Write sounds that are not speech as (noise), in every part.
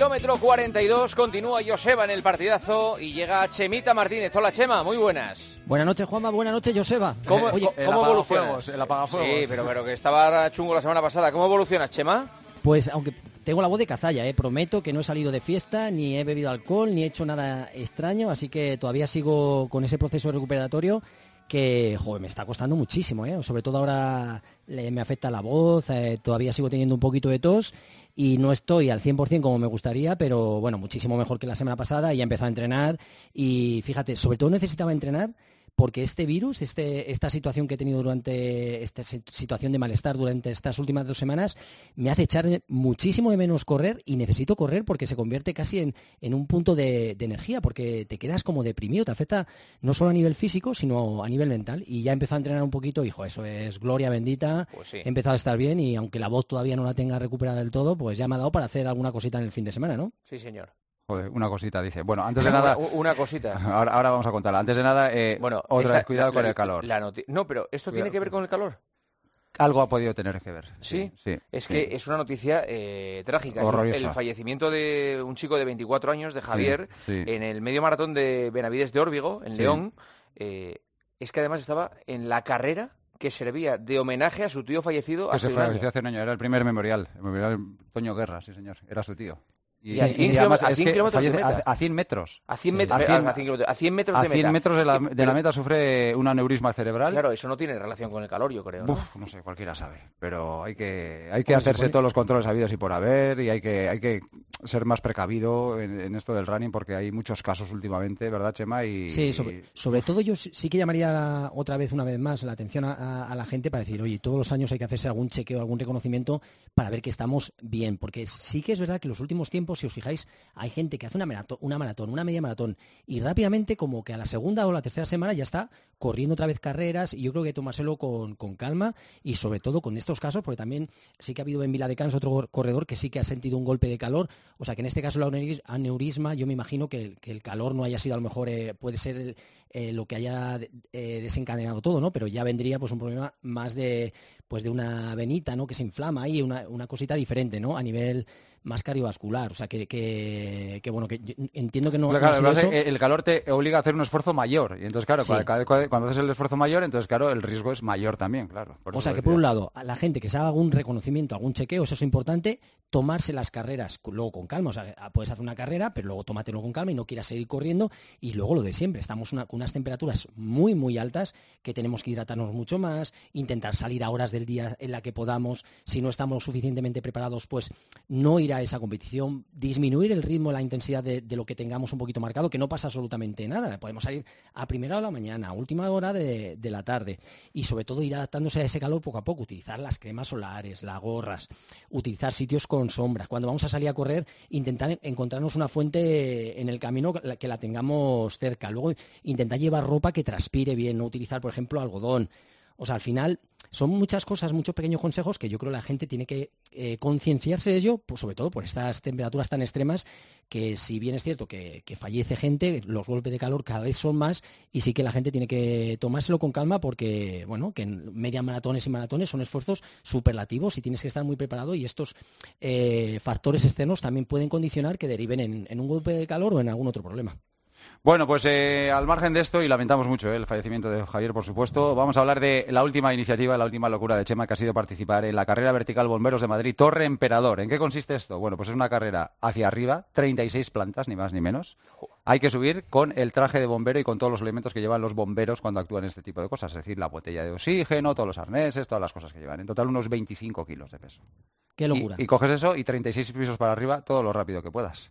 Kilómetro 42, continúa Joseba en el partidazo y llega Chemita Martínez. Hola Chema, muy buenas. Buenas noches Juanma, buenas noches Joseba. ¿Cómo, Oye, el cómo evolucionas? el apagafuegos. Sí, pero, pero que estaba chungo la semana pasada. ¿Cómo evolucionas, Chema? Pues aunque tengo la voz de cazalla, ¿eh? prometo que no he salido de fiesta, ni he bebido alcohol, ni he hecho nada extraño, así que todavía sigo con ese proceso recuperatorio que, joder, me está costando muchísimo, ¿eh? Sobre todo ahora me afecta la voz, eh, todavía sigo teniendo un poquito de tos y no estoy al 100% como me gustaría, pero bueno, muchísimo mejor que la semana pasada y he empezado a entrenar y fíjate, sobre todo necesitaba entrenar porque este virus, este, esta situación que he tenido durante, esta si- situación de malestar durante estas últimas dos semanas, me hace echar muchísimo de menos correr y necesito correr porque se convierte casi en, en un punto de, de energía, porque te quedas como deprimido, te afecta no solo a nivel físico, sino a nivel mental. Y ya he empezado a entrenar un poquito, hijo, eso es gloria bendita, Pues sí. he empezado a estar bien y aunque la voz todavía no la tenga recuperada del todo, pues ya me ha dado para hacer alguna cosita en el fin de semana, ¿no? Sí, señor. Joder, una cosita, dice. Bueno, antes de (laughs) nada, Una, cosita. (laughs) ahora, ahora vamos a contarla. Antes de nada, eh, Bueno, otra esa- vez, cuidado la- con la- el calor. la no, pero ¿esto tiene que ver con el calor? Algo ha podido tener que ver. ¿Sí? sí. Es sí. que es una noticia eh, trágica. Horrorosa. El fallecimiento de un chico de 24 años, de Javier, sí. en el medio maratón de Benavides de Órbigo, en. León. eh, es que además estaba en la carrera que servía de homenaje a su tío fallecido Que hace se falleció hace un año. Era el primer memorial. El memorial Toño Guerra, sí, señor. Era su tío. Y a 100 además kilómetros- a es 100 que kilómetros de fallece meta. a, a 100 metros. A 100 Sí. metros, A 100 a 100 kilómetros- a 100 metros A de 100 meta. metros de la, de meta sufre un aneurisma cerebral. Claro, eso no tiene relación con el calor, yo creo. ¿no? Uf, no sé, cualquiera sabe. Pero hay que, hay que hacerse todos los controles habidos y por haber y hay que, hay que ser más precavido en, en esto del running porque hay muchos casos últimamente, ¿verdad, Chema? Y, Sí, sobre, sobre todo yo sí que llamaría la- otra vez, una vez más, la atención a, a- a la gente para decir, oye, todos los años hay que hacerse algún chequeo, algún reconocimiento para ver que estamos bien. Porque sí que es verdad que en los últimos tiempos, si os fijáis, hay gente que hace una maratón, una maratón, una media maratón y rápidamente, como que a la segunda o la tercera semana ya está corriendo otra vez carreras y yo creo que tomárselo con, con calma y sobre todo con estos casos, porque también sí que ha habido en Vila de Cans otro corredor que sí que ha sentido un golpe de calor, o sea que en este caso el aneuris- aneurisma, yo me imagino que el, calor no haya sido a lo mejor, eh, puede ser eh, lo que haya eh, desencadenado todo, ¿no? Pero ya vendría pues un problema más de pues de una venita, ¿no? Que se inflama ahí, una, una cosita diferente, ¿no? A nivel más cardiovascular, o sea que, que, que, bueno, que yo entiendo que no, Claro, el calor te obliga a hacer un esfuerzo mayor. Y entonces, claro, Sí. cada- cuando haces el esfuerzo mayor, entonces, claro, el riesgo es mayor también, claro. O sea que por un lado, a la gente que se haga algún reconocimiento, algún chequeo, eso es importante, tomarse las carreras luego con calma. O sea, ah, puedes hacer una carrera, pero luego tómatelo con calma y no quieras seguir corriendo. Y luego lo de siempre, estamos una- con unas temperaturas muy, muy altas que tenemos que hidratarnos mucho más, intentar salir a horas del día en la que podamos. Si no estamos suficientemente preparados, pues no ir a esa competición, disminuir el ritmo, la intensidad de, lo que tengamos un poquito marcado, que no pasa absolutamente nada. Podemos salir a primera hora de la mañana, a última hora de, de la tarde. Y sobre todo ir adaptándose a ese calor poco a poco, utilizar las cremas solares, las gorras, utilizar sitios con sombras. Cuando vamos a salir a correr, intentar en- encontrarnos una fuente en el camino que la tengamos cerca. Luego intentar llevar ropa que transpire bien, no utilizar, por ejemplo, algodón. O sea, al final son muchas cosas, muchos pequeños consejos que yo creo la gente tiene que eh, concienciarse de ello, pues sobre todo por estas temperaturas tan extremas que si bien es cierto que, que fallece gente, los golpes de calor cada vez son más y sí que la gente tiene que tomárselo con calma porque, bueno, que en media maratones y maratones son esfuerzos superlativos y tienes que estar muy preparado y estos eh, factores externos también pueden condicionar que deriven en, en un golpe de calor o en algún otro problema. Bueno, pues eh, al margen de esto, y lamentamos mucho eh, el fallecimiento de Javier, por supuesto, vamos a hablar de la última iniciativa, la última locura de Chema, que ha sido participar en la carrera vertical Bomberos de Madrid, Torre Emperador. ¿En qué consiste esto? Bueno, pues es una carrera hacia arriba, 36 plantas, ni más ni menos. Hay que subir con el traje de bombero y con todos los elementos que llevan los bomberos cuando actúan en este tipo de cosas, es decir, la botella de oxígeno, todos los arneses, todas las cosas que llevan. En total, unos 25 kilos de peso. Qué locura. Y, y coges eso y 36 pisos para arriba, todo lo rápido que puedas.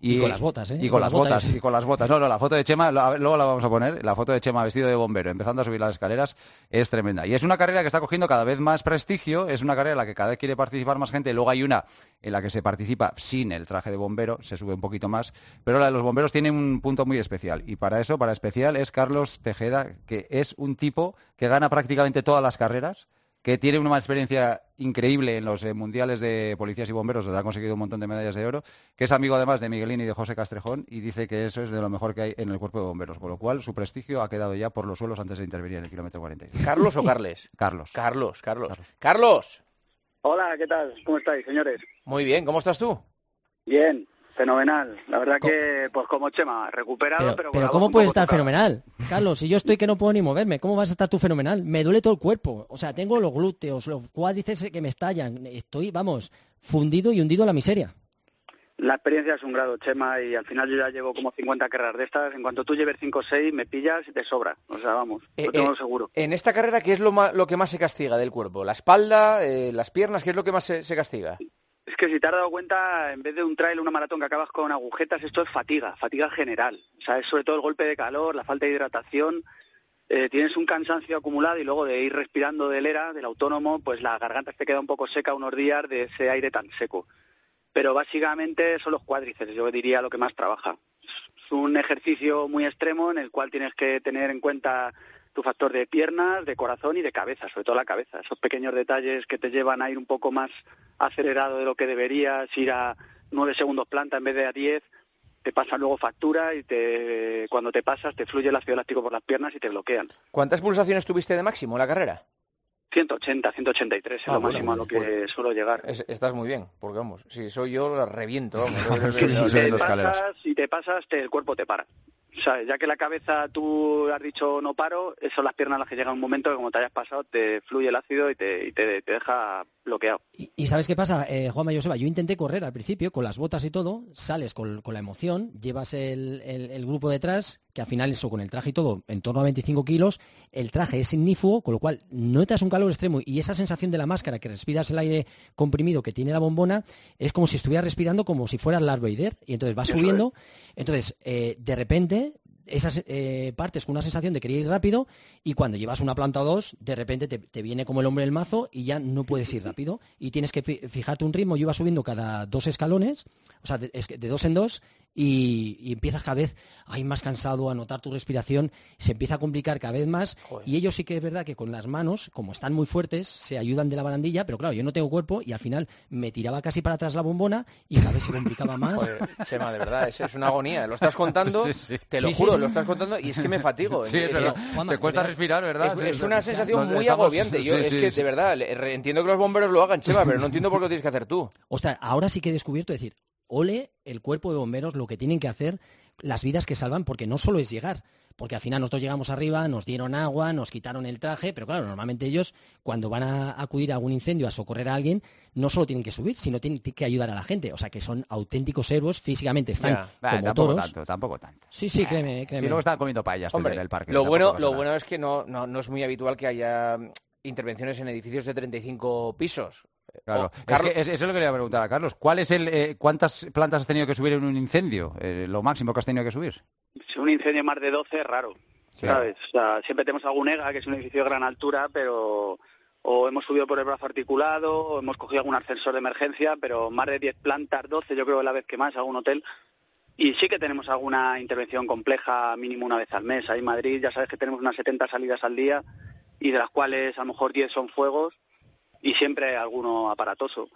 Y con las botas, ¿eh? Y con, las botas, y con las botas. No, no, la foto de Chema, luego la vamos a poner, la foto de Chema vestido de bombero, empezando a subir las escaleras, es tremenda. Y es una carrera que está cogiendo cada vez más prestigio, es una carrera en la que cada vez quiere participar más gente, luego hay una en la que se participa sin el traje de bombero, se sube un poquito más, pero la de los bomberos tiene un punto muy especial. Y para eso, para especial, es Carlos Tejeda, que es un tipo que gana prácticamente todas las carreras, que tiene una experiencia increíble en los eh, mundiales de policías y bomberos, donde ha conseguido un montón de medallas de oro, que es amigo además de Miguelín y de José Castrejón, y dice que eso es de lo mejor que hay en el cuerpo de bomberos, con lo cual su prestigio ha quedado ya por los suelos antes de intervenir en el kilómetro 46. ¿Carlos o (laughs) Carles? Carlos. Carlos, Carlos. Carlos. Hola, ¿qué tal? ¿Cómo estáis, señores? Muy bien, ¿cómo estás tú? Bien. Fenomenal. La verdad que, pues como Chema, recuperado, pero... Pero, ¿cómo puede estar fenomenal? Carlos, si yo estoy que no puedo ni moverme, ¿cómo vas a estar tú fenomenal? Me duele todo el cuerpo. O sea, tengo los glúteos, los cuádriceps que me estallan. Estoy, vamos, fundido y hundido a la miseria. La experiencia es un grado, Chema, y al final yo ya llevo como 50 carreras de estas. En cuanto tú lleves 5 o 6, me pillas y te sobra. O sea, vamos, lo Eh, tengo eh, seguro. En esta carrera, ¿qué es lo, ma- lo que más se castiga del cuerpo? ¿La espalda, eh, las piernas? ¿Qué es lo que más se, se castiga? Es que si te has dado cuenta, en vez de un trail, una maratón que acabas con agujetas, esto es fatiga, fatiga general. O sea, es sobre todo el golpe de calor, la falta de hidratación. eh, tienes un cansancio acumulado y luego de ir respirando del ERA, del autónomo, pues la garganta te queda un poco seca unos días de ese aire tan seco. Pero básicamente son los cuádriceps, yo diría lo que más trabaja. Es un ejercicio muy extremo en el cual tienes que tener en cuenta tu factor de piernas, de corazón y de cabeza, sobre todo la cabeza. Esos pequeños detalles que te llevan a ir un poco más acelerado de lo que deberías, ir a nueve segundos planta en vez de a diez, te pasan luego factura y te, cuando te pasas te fluye el ácido láctico por las piernas y te bloquean. ¿Cuántas pulsaciones tuviste de máximo en la carrera? 180, 183 es Ah, lo bueno, máximo a lo que pues- suelo llegar. Es- estás muy bien, porque vamos, si soy yo, la reviento. Vamos, (laughs) si, te pasas, si te pasas, te- el cuerpo te para. O sea, ya que la cabeza tú has dicho no paro, eso son las piernas las que llega un momento que como te hayas pasado te fluye el ácido y te, y te, te deja bloqueado. Y, y ¿sabes qué pasa, eh, Juanma Joseba? Yo intenté correr al principio con las botas y todo, sales con, con la emoción, llevas el, el- el grupo detrás, que al final eso con el traje y todo, en torno a 25 kilos, el traje es ignífugo, con lo cual notas un calor extremo y esa sensación de la máscara, que respiras el aire comprimido que tiene la bombona, es como si estuvieras respirando como si fueras Larvader, y entonces vas Eso subiendo, entonces eh, de repente esas eh, partes con una sensación de querer ir rápido y cuando llevas una planta o dos, de repente te, te viene como el hombre del mazo y ya no puedes ir rápido y tienes que fi- fijarte un ritmo. Yo iba subiendo cada dos escalones, o sea, de dos en dos y, y empiezas cada vez hay más cansado a notar tu respiración, se empieza a complicar cada vez más Joder. y ellos sí que es verdad que con las manos, como están muy fuertes, se ayudan de la barandilla, pero claro, yo no tengo cuerpo y al final me tiraba casi para atrás la bombona y cada vez se complicaba (laughs) más. Joder, Chema, de verdad, es, es una agonía. Lo estás contando, Sí, (laughs) sí, sí. te lo Sí, sí. juro, lo estás contando y es que me fatigo. Sí, es. Juanma, Te cuesta verdad. respirar, ¿verdad? Es, una sensación muy estamos- agobiante. Yo, sí, es sí, que, sí. de verdad, entiendo que los bomberos lo hagan, Chema, pero no entiendo por qué lo tienes que hacer tú. Ostras, ahora sí que he descubierto decir, ole el cuerpo de bomberos lo que tienen que hacer, las vidas que salvan, porque no solo es llegar, porque al final nosotros llegamos arriba, nos dieron agua, nos quitaron el traje, pero claro, normalmente ellos cuando van a acudir a algún incendio, a socorrer a alguien, no solo tienen que subir, sino tienen que ayudar a la gente, o sea que son auténticos héroes, físicamente están Ya. Bah, como tampoco toros. tanto, tampoco tanto. Sí, sí, créeme, Y créeme. luego están comiendo paellas Hombre, en el parque. lo tampoco bueno, lo nada. bueno es que no, no, no es muy habitual que haya intervenciones en edificios de 35 pisos. Claro. Oh, Es que es- eso es lo que le iba a preguntar a Carlos. ¿Cuál es el, eh, ¿Cuántas plantas has tenido que subir en un incendio? Eh, lo máximo que has tenido que subir. Si un incendio más de 12 es raro. ¿sabes? O sea, siempre tenemos algún EGA, que es un edificio de gran altura, pero o hemos subido por el brazo articulado, o hemos cogido algún ascensor de emergencia, pero más de 10 plantas, 12 yo creo que es la vez que más, algún hotel. Y sí que tenemos alguna intervención compleja mínimo una vez al mes. Ahí en Madrid ya sabes que tenemos unas 70 salidas al día y de las cuales a lo mejor 10 son fuegos y siempre alguno aparatoso.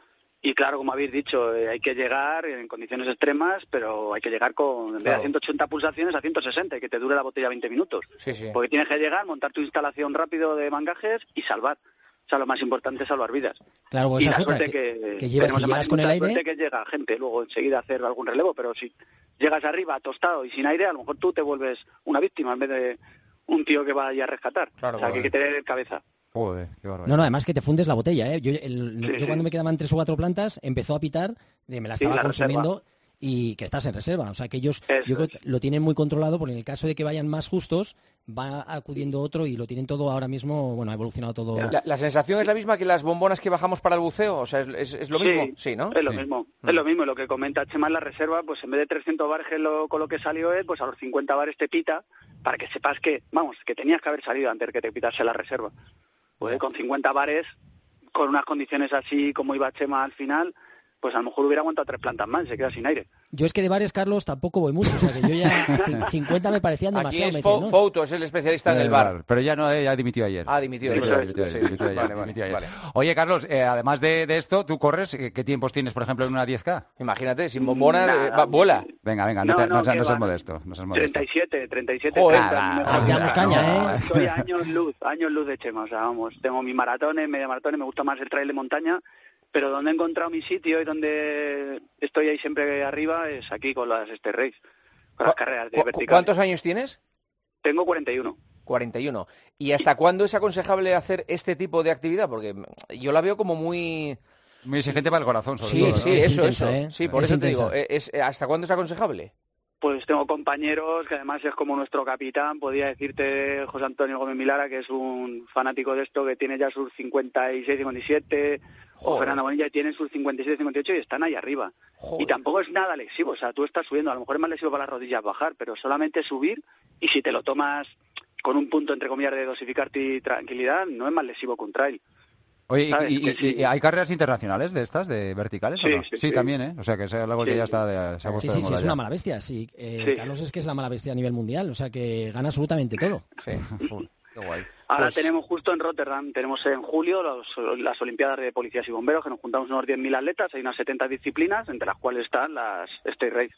Y claro, como habéis dicho, eh, hay que llegar en condiciones extremas, pero hay que llegar con, en vez de a 180 pulsaciones, a 160 y que te dure la botella 20 minutos. Sí, sí. Porque tienes que llegar, montar tu instalación rápido de mangajes y salvar. O sea, lo más importante es salvar vidas. Claro, pues y esa la otra, suerte que- que, que llevas- si llegas con el aire- suerte que llega gente luego enseguida a hacer algún relevo, pero si llegas arriba tostado y sin aire, a lo mejor tú te vuelves una víctima en vez de un tío que vaya a rescatar. Claro, o sea, que hay que tener cabeza. Joder, qué barbaridad. No, no, además que te fundes la botella, ¿eh? Yo, el- Sí, yo sí. cuando me quedaban tres o cuatro plantas, empezó a pitar, de me la Sí, estaba la consumiendo y que estás en reserva. O sea, que ellos Eso yo creo es. que lo tienen muy controlado porque en el caso de que vayan más justos, va acudiendo otro y lo tienen todo ahora mismo, bueno, ha evolucionado todo. La, la sensación es la misma que las bombonas que bajamos para el buceo, o sea, es, es- es lo Sí, mismo, sí, ¿no? Es lo Sí. mismo, Mm. es lo mismo. Lo que comenta Chema en la reserva, pues en vez de 300 bares que lo- con lo que salió él, pues a los 50 bares te pita para que sepas que, vamos, que tenías que haber salido antes de que te pitase la reserva. Pues con 50 bares, con unas condiciones así como iba Chema al final, pues a lo mejor hubiera aguantado tres plantas más, se queda sin aire. Yo es que de bares, Carlos, tampoco voy mucho. O sea, que yo ya (laughs) cin- 50 me parecían Aquí demasiado. es me Fo- ¿no? Es el especialista en el Eh, bar. Pero ya no, eh, ya dimitió ayer. Ah, dimitió ayer. Oye, Carlos, eh, además de, de esto, ¿tú corres? ¿Qué, qué tiempos tienes, por ejemplo, en una 10K? Imagínate, sin eh, va- vuela. Venga, venga, no, No, te- no, no no seas modesto. No seas modesto. 37, 37, Joder, 30. va, me- va, Ahí damos caña, ¿eh? Soy años luz, años luz de Chema. O sea, vamos, tengo mis maratones, media maratones, me gusta más el trail de montaña Pero donde he encontrado mi sitio y donde estoy ahí siempre arriba es aquí con las este race, con las carreras de ¿Cu- cu- vertical. ¿Cuántos años tienes? Tengo 41. 41. ¿Y hasta cuándo es aconsejable hacer este tipo de actividad? Porque yo la veo como muy... Muy exigente para el corazón, sobre Sí, todo. sí, ¿no? Es eso, intensa, eso. ¿eh? Sí, por Es eso te digo, es, ¿hasta cuándo es aconsejable? Pues tengo compañeros que además es como nuestro capitán, podría decirte José Antonio Gómez Milara, que es un fanático de esto, que tiene ya sus 56, 57, o. Fernando Bonilla tienen sus 57, 58 y están ahí arriba. Joder. Y tampoco es nada lesivo, o sea, tú estás subiendo, a lo mejor es más lesivo para las rodillas bajar, pero solamente subir y si te lo tomas con un punto, entre comillas, de dosificarte y tranquilidad, no es más lesivo que un trail. Oye, y, y- Que sí. y- ¿hay carreras internacionales de estas, de verticales? o Sí, no? sí, sí. también, ¿eh? O sea, que es algo que ya está de, se ha puesto Sí, de sí, sí, es ya. una mala bestia. Sí, eh, Sí. Carlos es que es la mala bestia a nivel mundial, o sea que gana absolutamente todo. Sí. (laughs) Guay. Ahora Pues- tenemos justo en Rotterdam, tenemos en julio los- las Olimpiadas de Policías y Bomberos, que nos juntamos unos 10.000 atletas, hay unas 70 disciplinas, entre las cuales están las State Race,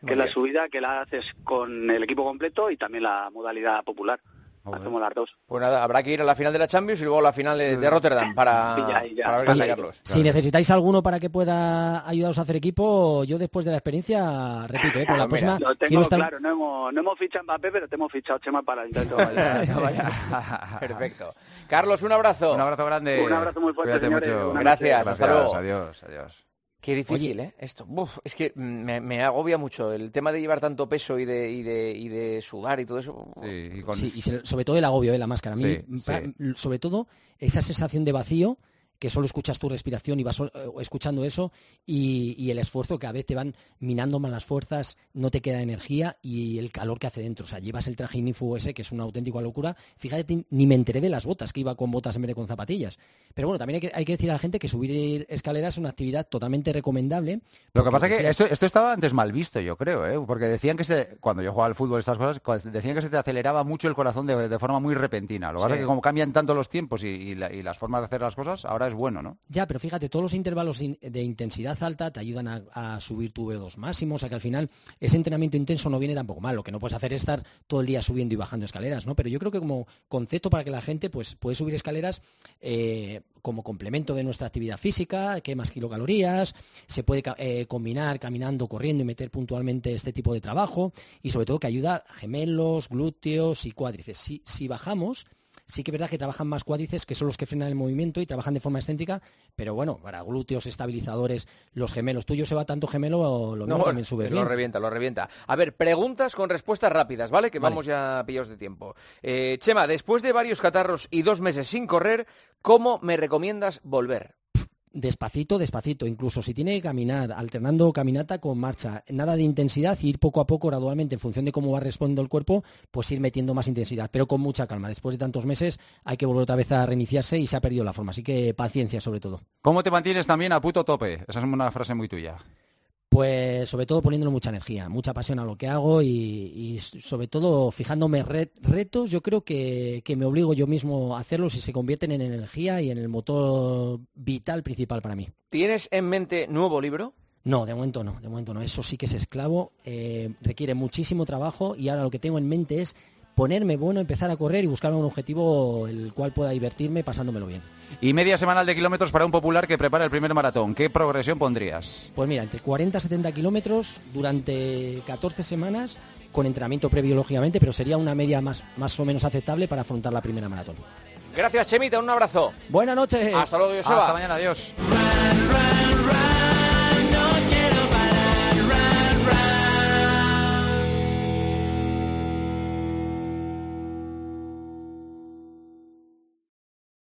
Muy que es la subida que la haces con el equipo completo y también la modalidad popular. Joder. Hacemos las dos. Pues nada, habrá que ir a la final de la Champions y luego a la final de, de Rotterdam para, (laughs) ya, ya. para ver a Oye, Carlos. Si necesitáis alguno para que pueda ayudaros a hacer equipo, yo después de la experiencia, repito, ¿eh? por la Pues próxima Lo tengo estar... claro, no hemos, no hemos fichado a Mbappé, pero te hemos fichado Chema para el intento. (laughs) Vaya, vaya. (laughs) Perfecto. Carlos, un abrazo. Un abrazo grande. Un abrazo muy fuerte, señores. mucho. Gracias, hasta luego. Adiós, adiós. Qué difícil, ¿eh? Esto. Uf, es que me, me agobia mucho el tema de llevar tanto peso y de, y de, y de sudar y todo eso. Sí, y con- Sí, y se- sobre todo el agobio de la máscara. A mí, sí. sobre todo, esa sensación de vacío que solo escuchas tu respiración y vas eh, escuchando eso y, y el esfuerzo que a veces te van minando más las fuerzas, no te queda energía y el calor que hace dentro. O sea, llevas el traje ignífugo ese que es una auténtica locura. Fíjate, ni me enteré de las botas, que iba con botas en vez de con zapatillas. Pero bueno, también hay que, hay que decir a la gente que subir escaleras es una actividad totalmente recomendable. Lo que pasa es que esto, esto estaba antes mal visto, yo creo, ¿eh? porque decían que se, cuando yo jugaba al fútbol estas cosas, decían que se te aceleraba mucho el corazón de, de forma muy repentina. Lo que pasa es que como cambian tanto los tiempos y, y la- y las formas de hacer las cosas, ahora es bueno, ¿no? Ya, pero fíjate, todos los intervalos in- de intensidad alta te ayudan a, subir tu VO2 máximo, o sea que al final ese entrenamiento intenso no viene tampoco mal. Lo que no puedes hacer es estar todo el día subiendo y bajando escaleras, ¿no? Pero yo creo que como concepto para que la gente pues puede subir escaleras eh, como complemento de nuestra actividad física, quemas kilocalorías, se puede eh, combinar caminando, corriendo y meter puntualmente este tipo de trabajo y sobre todo que ayuda a gemelos, glúteos y cuádriceps. Si, si bajamos, sí que es verdad que trabajan más cuádriceps, que son los que frenan el movimiento y trabajan de forma excéntrica, pero bueno, para glúteos, estabilizadores, los gemelos. Tuyo se va tanto gemelo, lo mismo No, también subes lo revienta, lo revienta. A ver, preguntas con respuestas rápidas, ¿vale? Que Vale. vamos ya pillados de tiempo. Eh, Chema, después de varios catarros y dos meses sin correr, ¿cómo me recomiendas volver? Despacito, despacito, incluso si tiene que caminar, alternando caminata con marcha, nada de intensidad y ir poco a poco, gradualmente, en función de cómo va respondiendo el cuerpo, pues ir metiendo más intensidad, pero con mucha calma. Después de tantos meses hay que volver otra vez a reiniciarse y se ha perdido la forma, así que paciencia sobre todo. ¿Cómo te mantienes también a puto tope? Esa es una frase muy tuya. Pues sobre todo poniéndole mucha energía, mucha pasión a lo que hago y, y sobre todo fijándome re- retos, yo creo que, que me obligo yo mismo a hacerlos y se convierten en energía y en el motor vital principal para mí. ¿Tienes en mente nuevo libro? No, de momento no, de momento no. Eso sí que es esclavo, eh, requiere muchísimo trabajo y ahora lo que tengo en mente es ponerme bueno, empezar a correr y buscar un objetivo el cual pueda divertirme pasándomelo bien. Y media semanal de kilómetros para un popular que prepara el primer maratón. ¿Qué progresión pondrías? Pues mira, entre 40 y 70 kilómetros durante 14 semanas con entrenamiento previo, lógicamente, pero sería una media más, más o menos aceptable para afrontar la primera maratón. Gracias, Chemita, un abrazo. Buenas noches. Hasta luego, Joseba. Hasta mañana, adiós. Run, run,